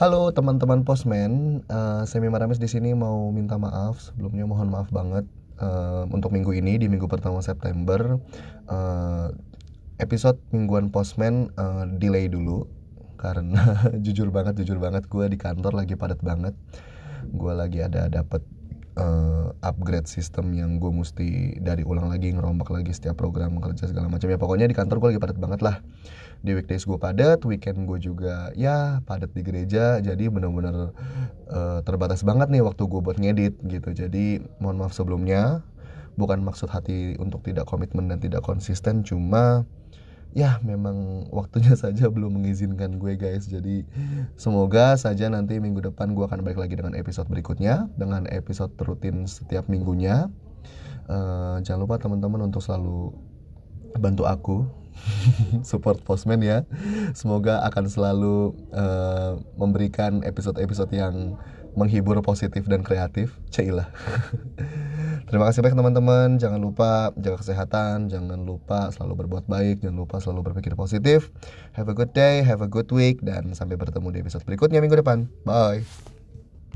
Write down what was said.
Halo teman-teman postman, uh, Semi Maramis di sini mau minta maaf. Sebelumnya mohon maaf banget uh, untuk minggu ini di minggu pertama September. Uh, episode mingguan postman uh, delay dulu. Karena jujur banget jujur banget gue di kantor lagi padat banget. Gue lagi ada dapet uh, upgrade sistem yang gue mesti dari ulang lagi ngerombak lagi setiap program kerja segala macam. Ya pokoknya di kantor gue lagi padat banget lah. Di weekdays gue padat weekend gue juga ya padat di gereja. Jadi bener-bener uh, terbatas banget nih waktu gue buat ngedit gitu. Jadi mohon maaf sebelumnya. Bukan maksud hati untuk tidak komitmen dan tidak konsisten cuma ya memang waktunya saja belum mengizinkan gue guys. Jadi semoga saja nanti minggu depan gue akan balik lagi dengan episode berikutnya dengan episode rutin setiap minggunya. Uh, jangan lupa teman-teman untuk selalu bantu aku. Support postman ya. Semoga akan selalu uh, memberikan episode-episode yang menghibur positif dan kreatif. Cailah terima kasih banyak teman-teman. Jangan lupa jaga kesehatan jangan lupa selalu berbuat baik jangan lupa selalu berpikir positif. Have a good day have a good week dan sampai bertemu di episode berikutnya minggu depan. Bye